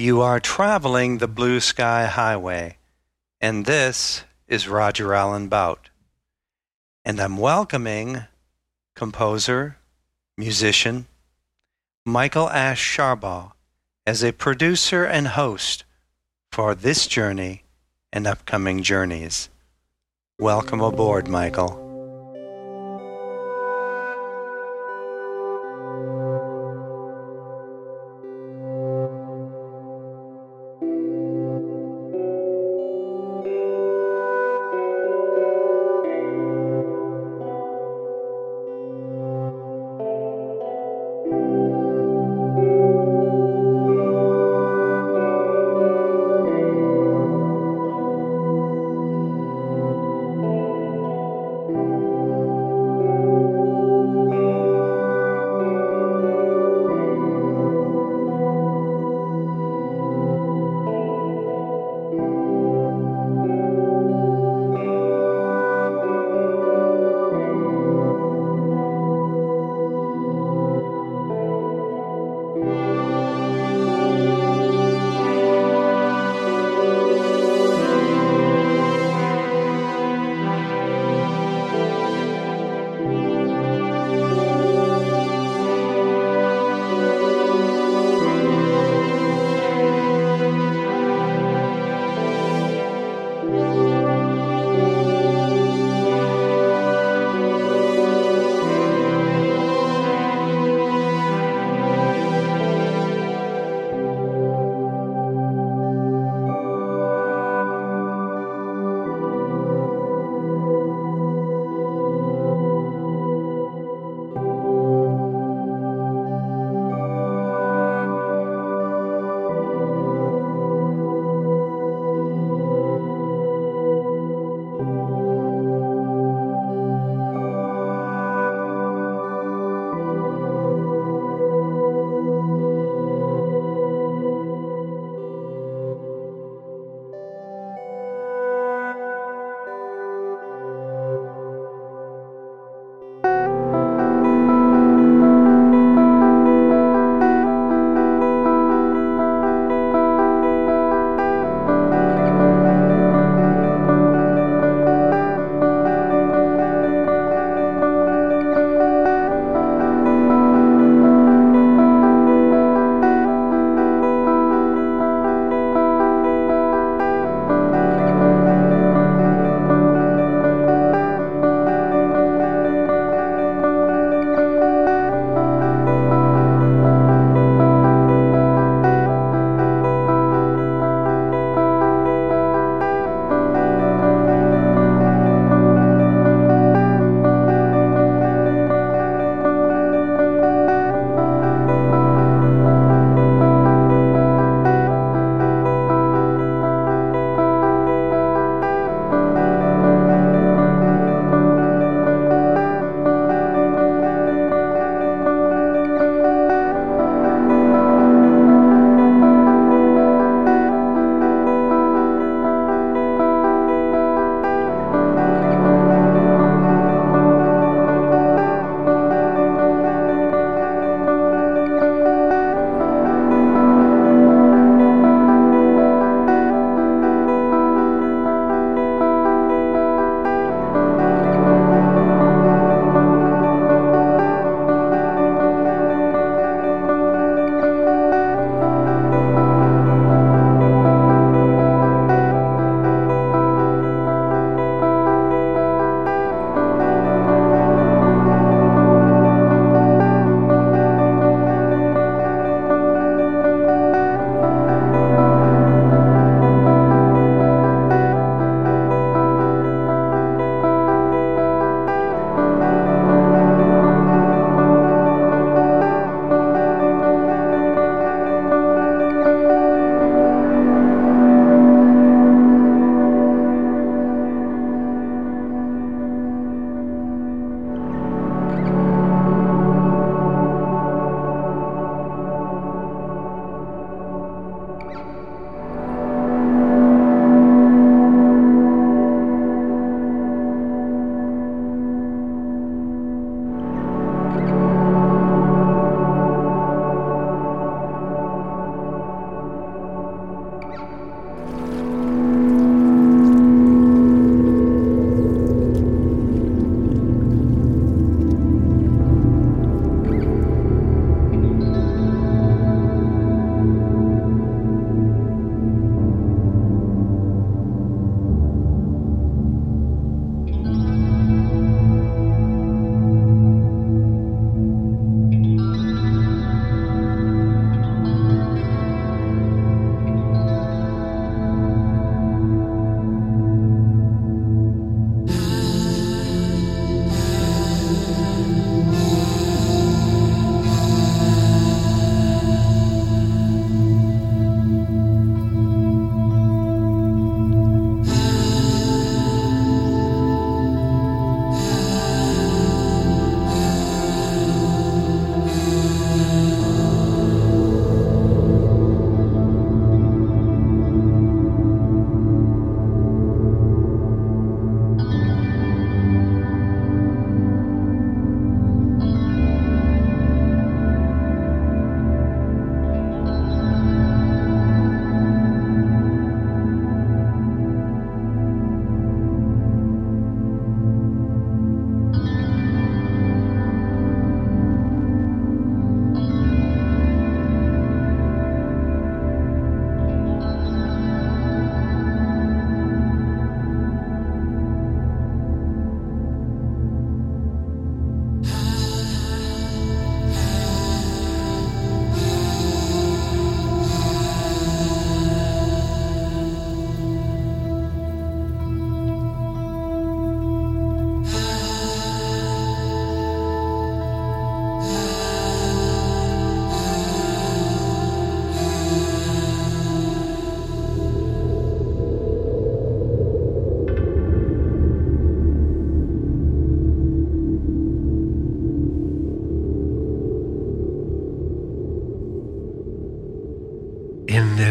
You are traveling the Blue Sky Highway, and this is Roger Allen Baut. And I'm welcoming composer, musician, Michael Ash Sharbaugh as a producer and host for this journey and upcoming journeys. Welcome aboard, Michael.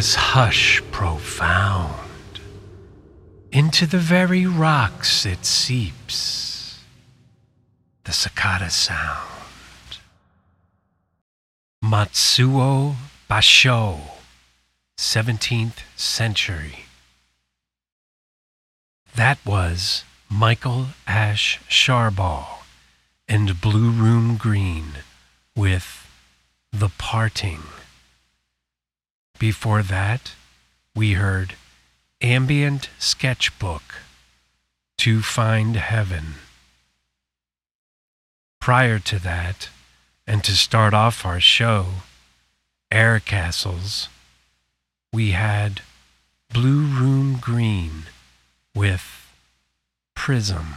This hush profound, into the very rocks it seeps, the cicada sound. Matsuo Basho, 17th century. That was Michael Ash Sharbaugh and Blue Room Green with The Parting. Before that, we heard Ambient Sketchbook To Find Heaven. Prior to that, and to start off our show, Air Castles, we had Blue Room Green with Prism.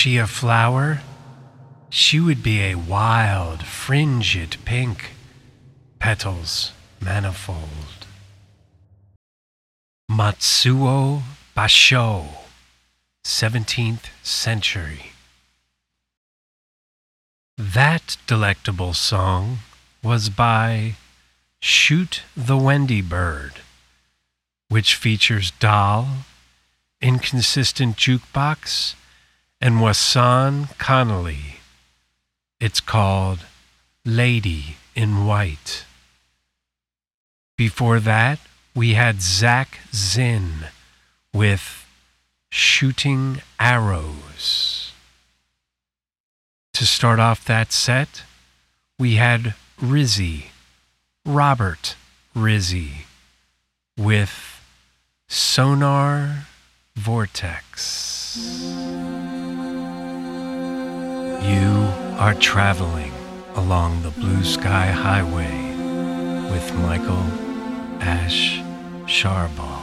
She a flower, she would be a wild, fringed pink, petals manifold. Matsuo Basho, 17th century. That delectable song was by Shoot the Wendy Bird, which features Doll, Inconsistent Jukebox, and Wasan Connolly. It's called Lady in White. Before that, we had Zach Zinn with Shooting Arrows. To start off that set, we had Rizzi, Robert Rizzi, with Sonar Vortex. You are traveling along the blue sky highway with Michael Ash Sharbaugh.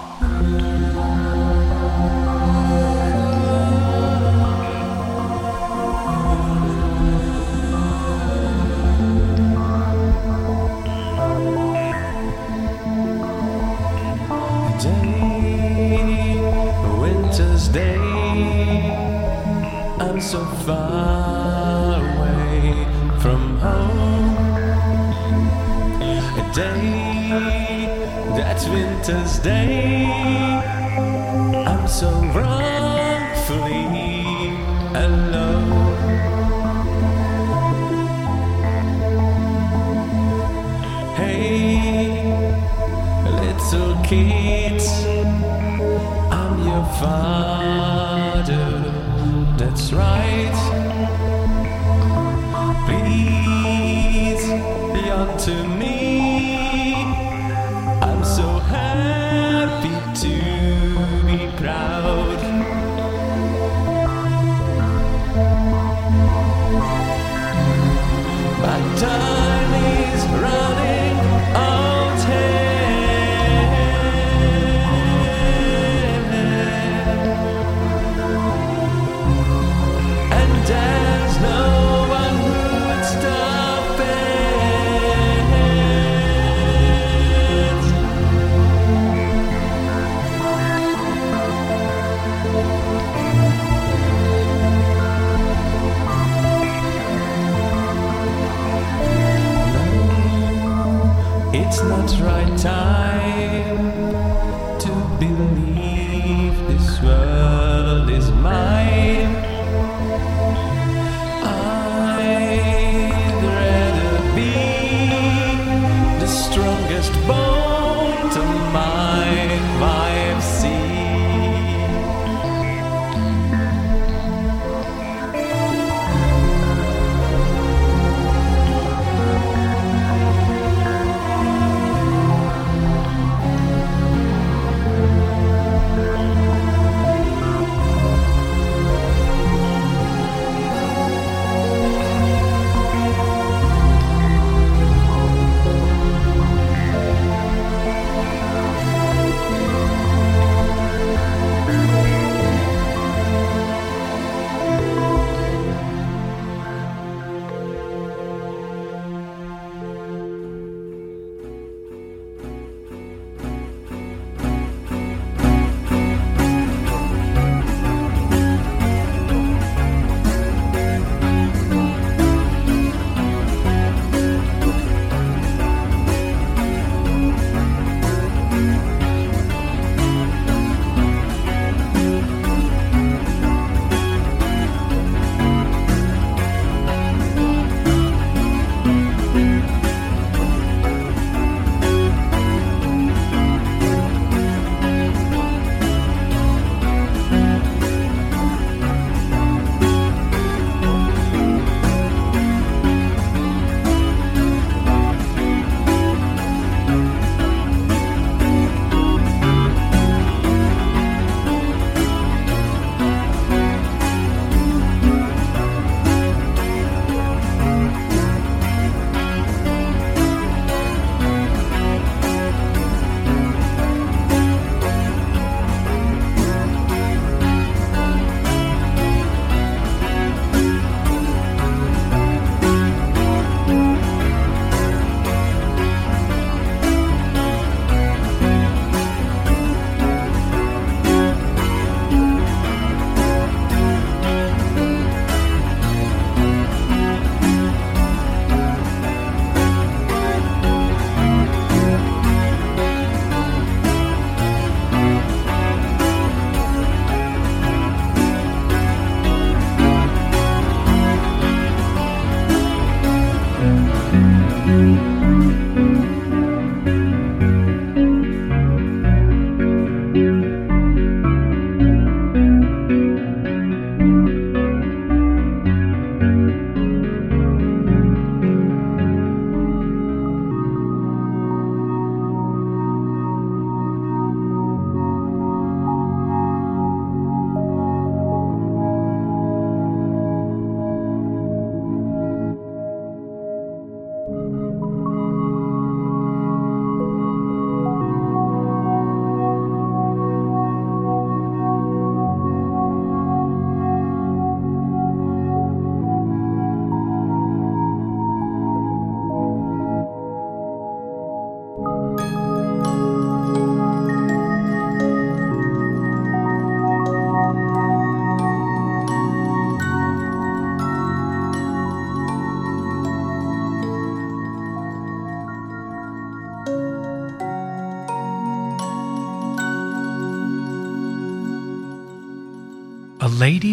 day. I'm so far A day, that winter's day. I'm so wrongfully alone. Hey, little kids, I'm your father. That's right. Unto me. I'm so happy to be proud. My time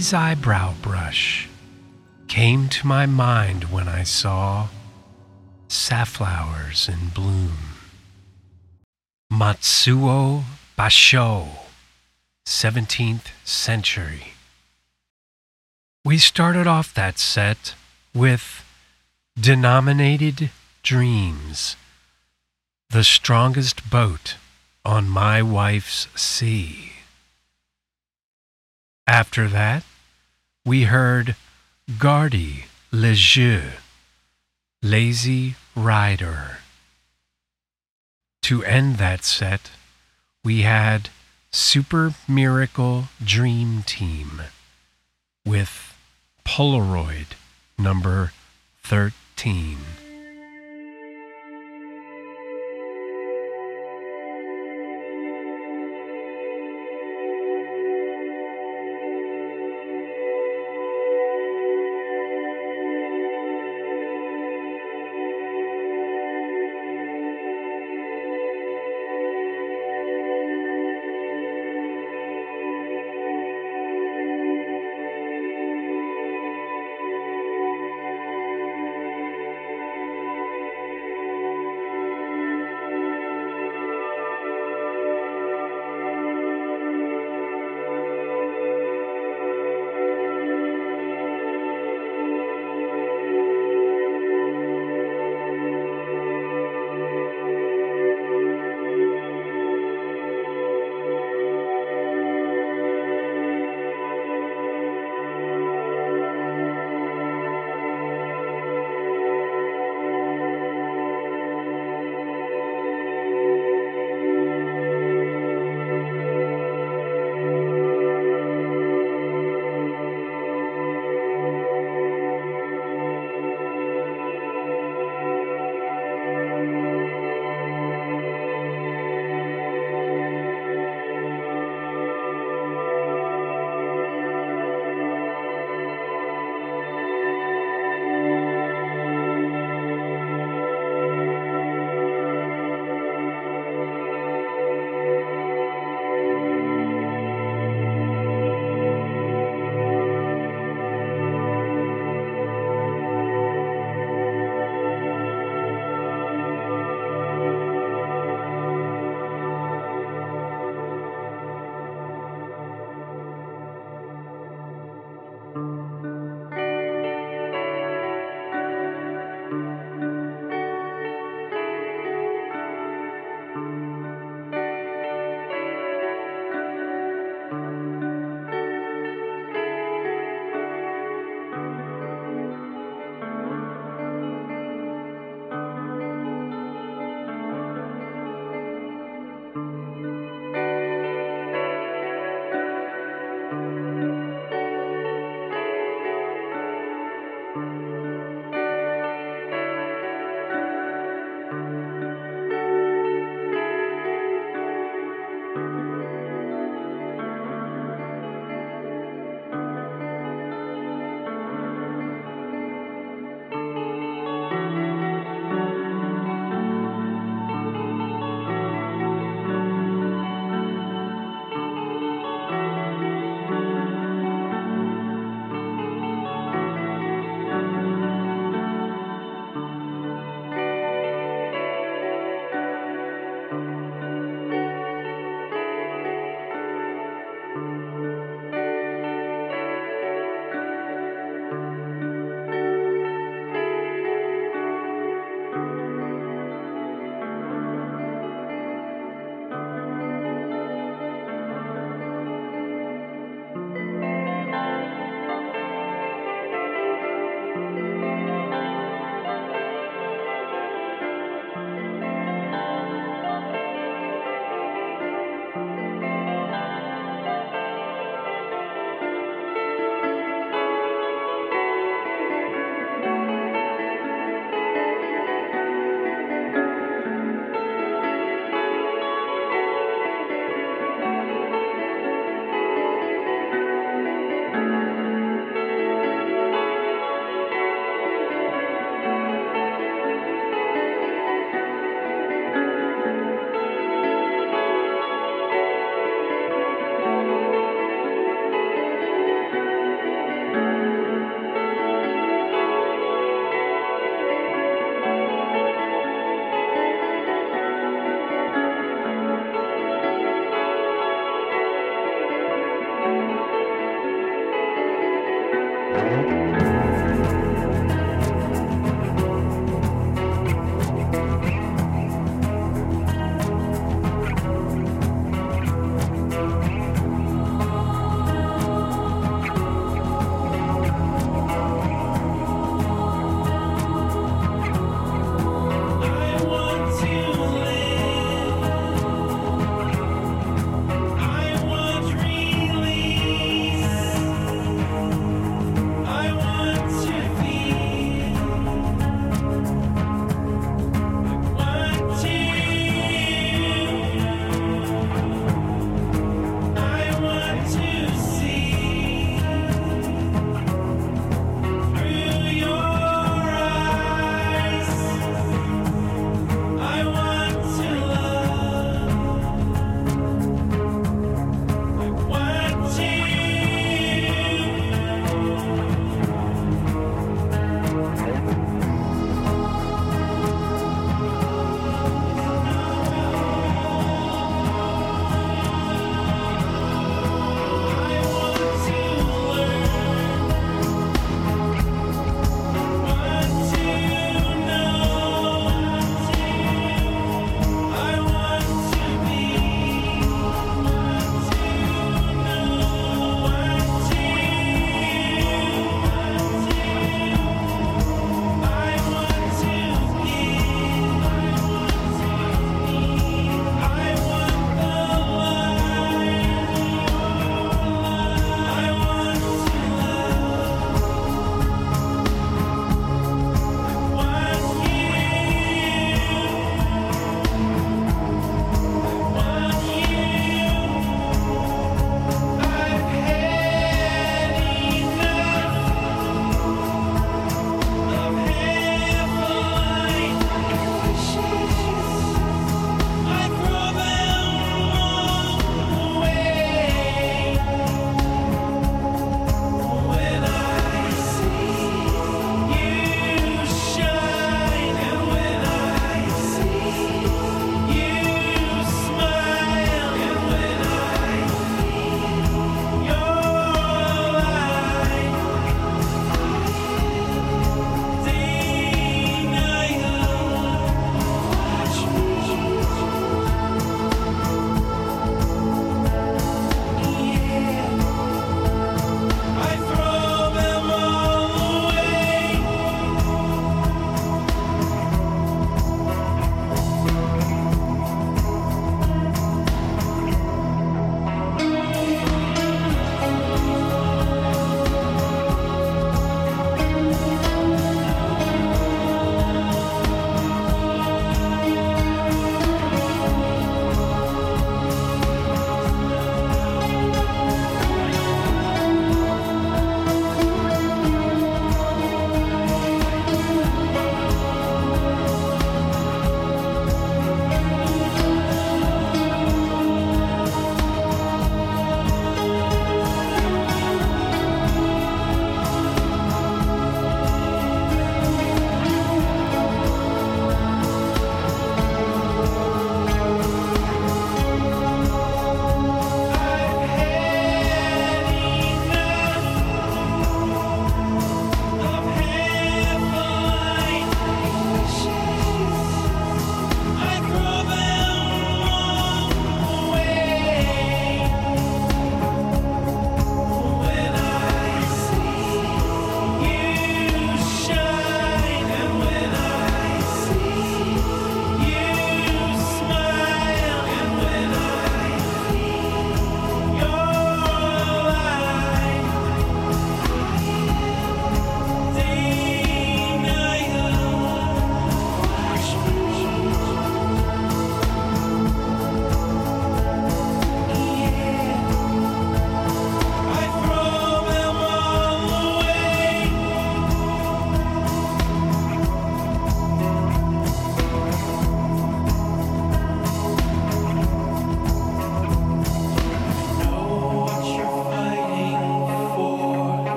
eyebrow brush came to my mind when I saw safflowers in bloom. Matsuo Basho, 17th century. We started off that set with Denominated Dreams, the strongest boat on my wife's sea. After that, we heard Gardy Le Jeu, Lazy Rider. To end that set, we had Super Miracle Dream Team with Polaroid number 13.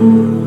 I'll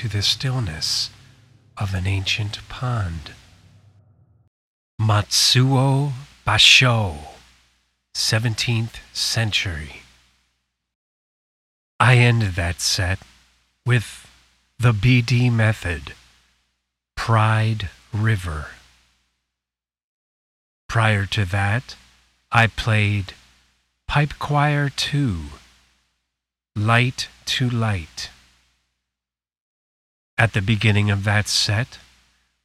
into the stillness of an ancient pond. Matsuo Basho, 17th century. I ended that set with The BD Method, Pride River. Prior to that, I played Pipe Choir 2, Light to Light. At the beginning of that set,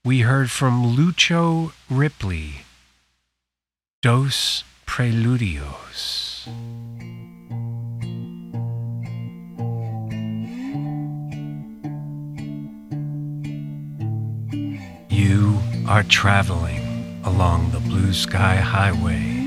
we heard from Lucio Ripley, Dos Preludios. You are traveling along the blue sky highway.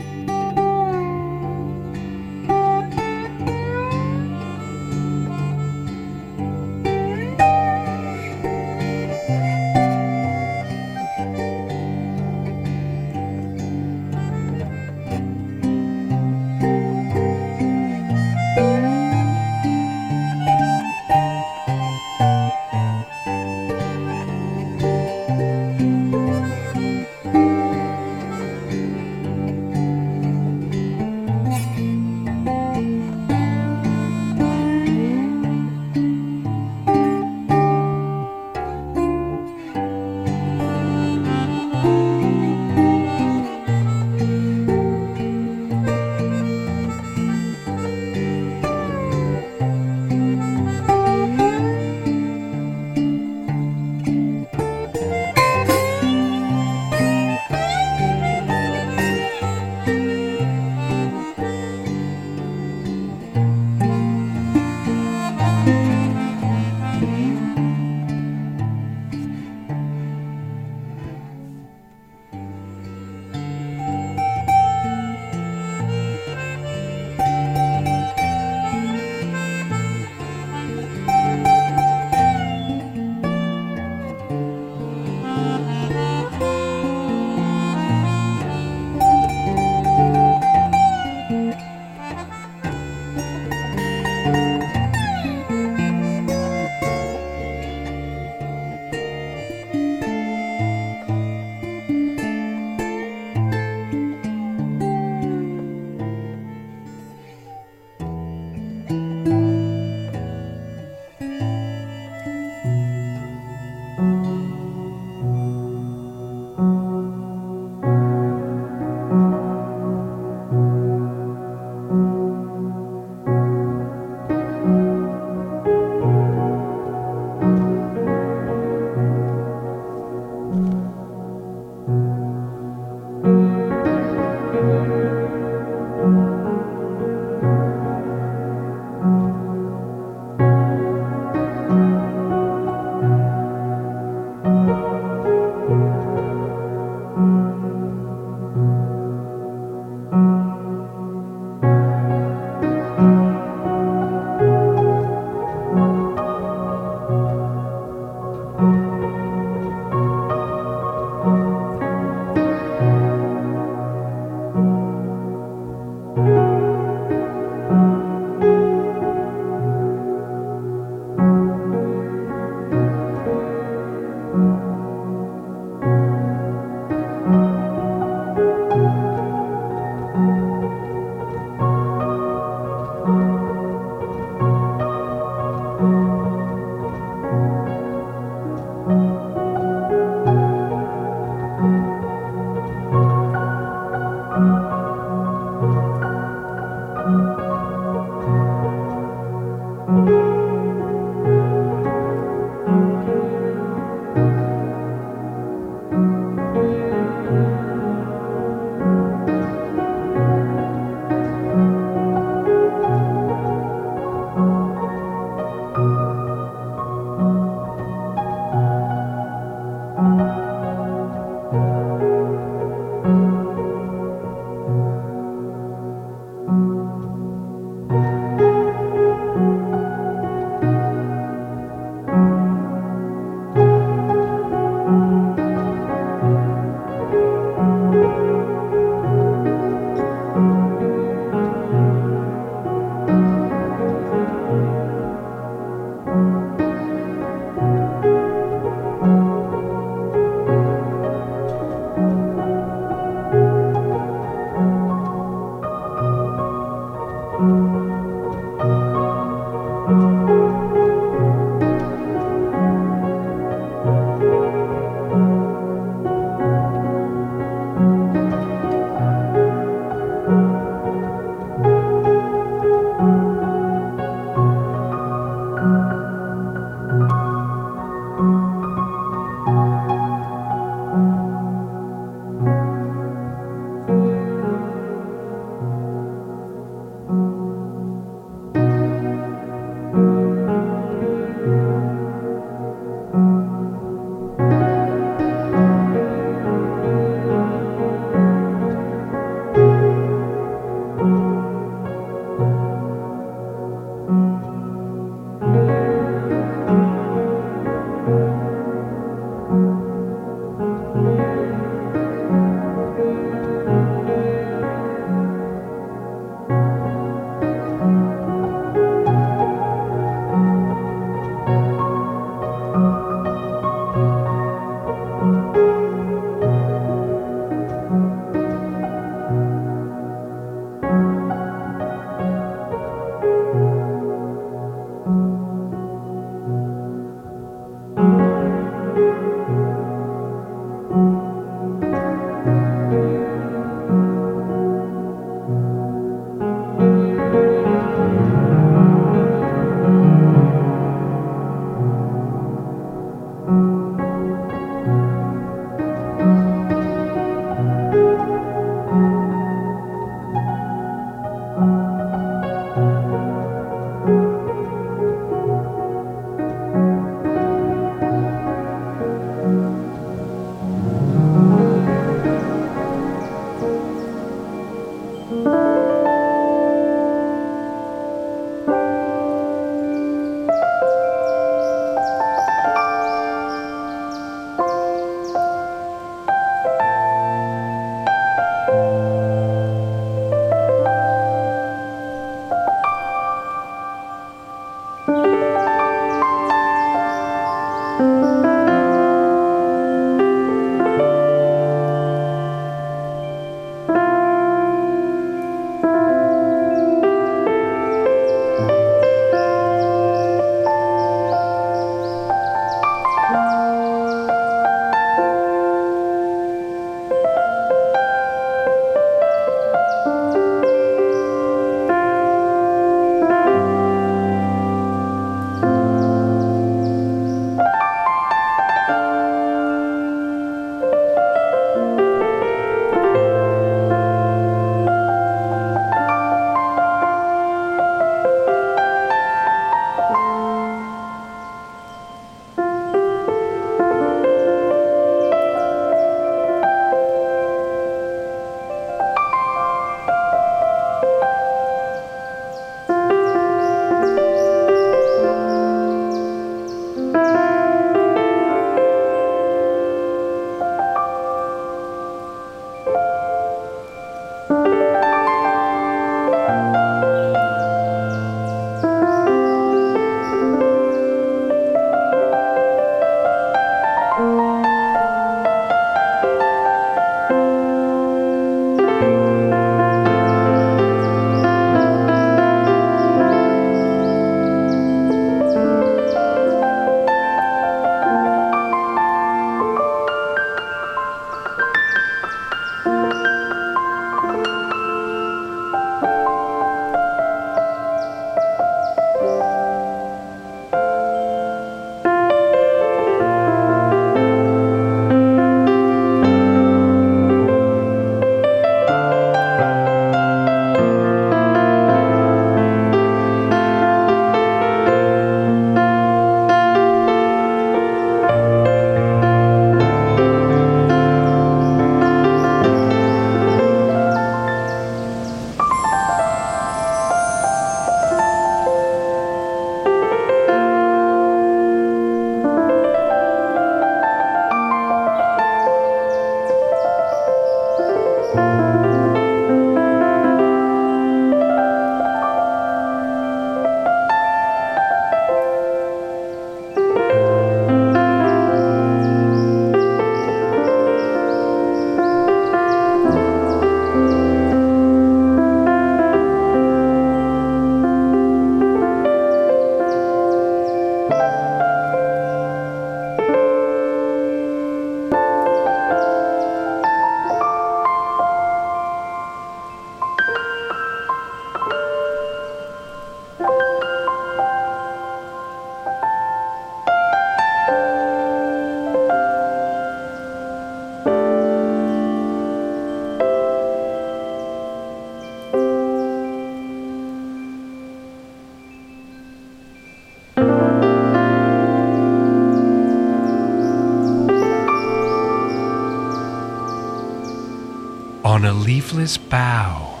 Leafless bough,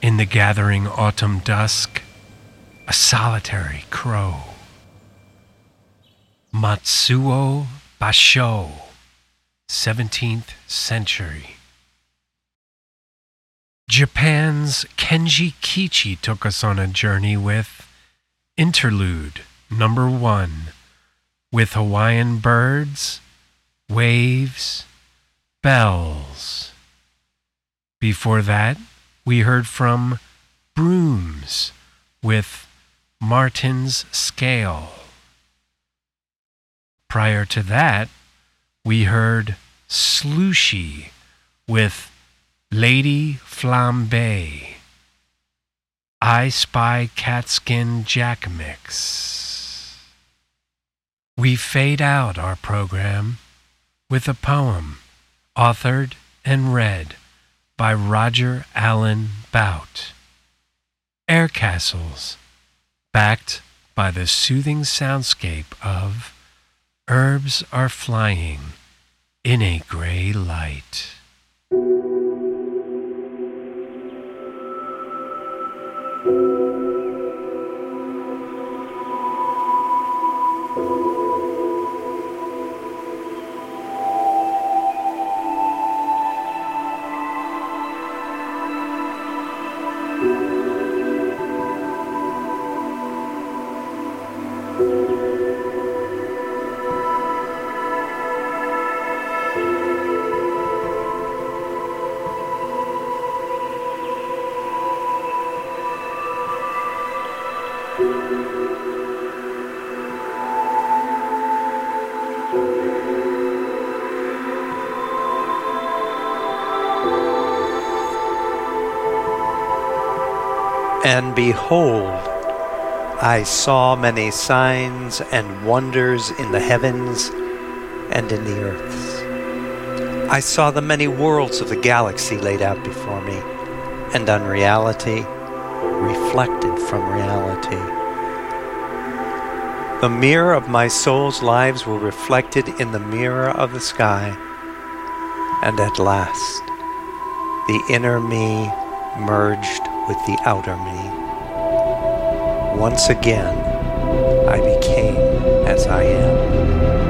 in the gathering autumn dusk, a solitary crow. Matsuo Basho, 17th century. Japan's Kenji Kichi took us on a journey with Interlude number one, with Hawaiian birds, waves, bells. Before that, we heard from Brooms with Martin's Scale. Prior to that, we heard Slooshy with Lady Flambe. I Spy Catskin Jack Mix. We fade out our program with a poem authored and read by Roger Allen Baut. Air castles, backed by the soothing soundscape of Herbs Are Flying in a Gray Light. And behold, I saw many signs and wonders in the heavens and in the earths. I saw the many worlds of the galaxy laid out before me, and unreality reflected from reality. The mirror of my soul's lives were reflected in the mirror of the sky, and at last the inner me merged with the outer me. Once again, I became as I am.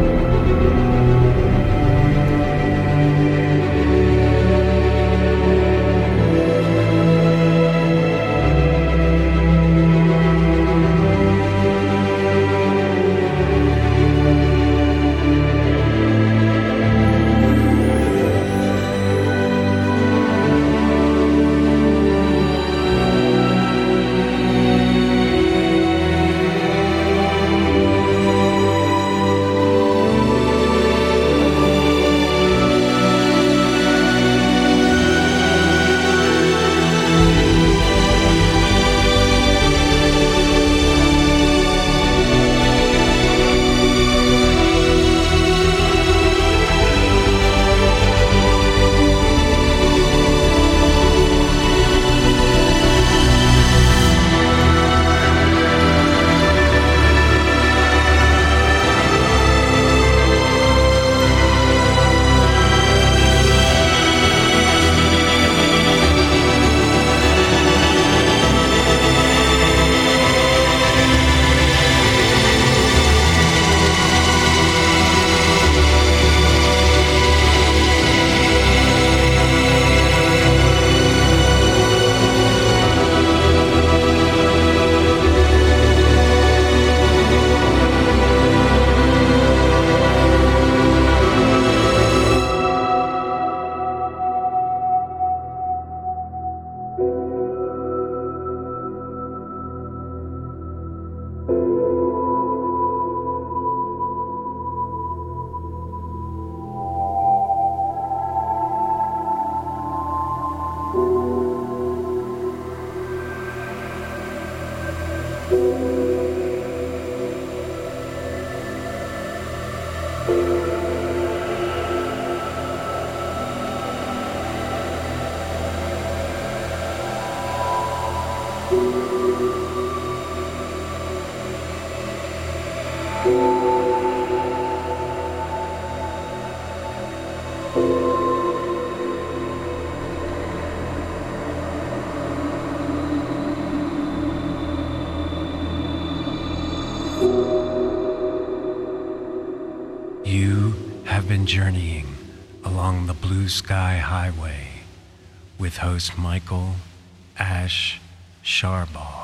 Journeying along the Blue Sky Highway with host Michael Ash Sharbaugh.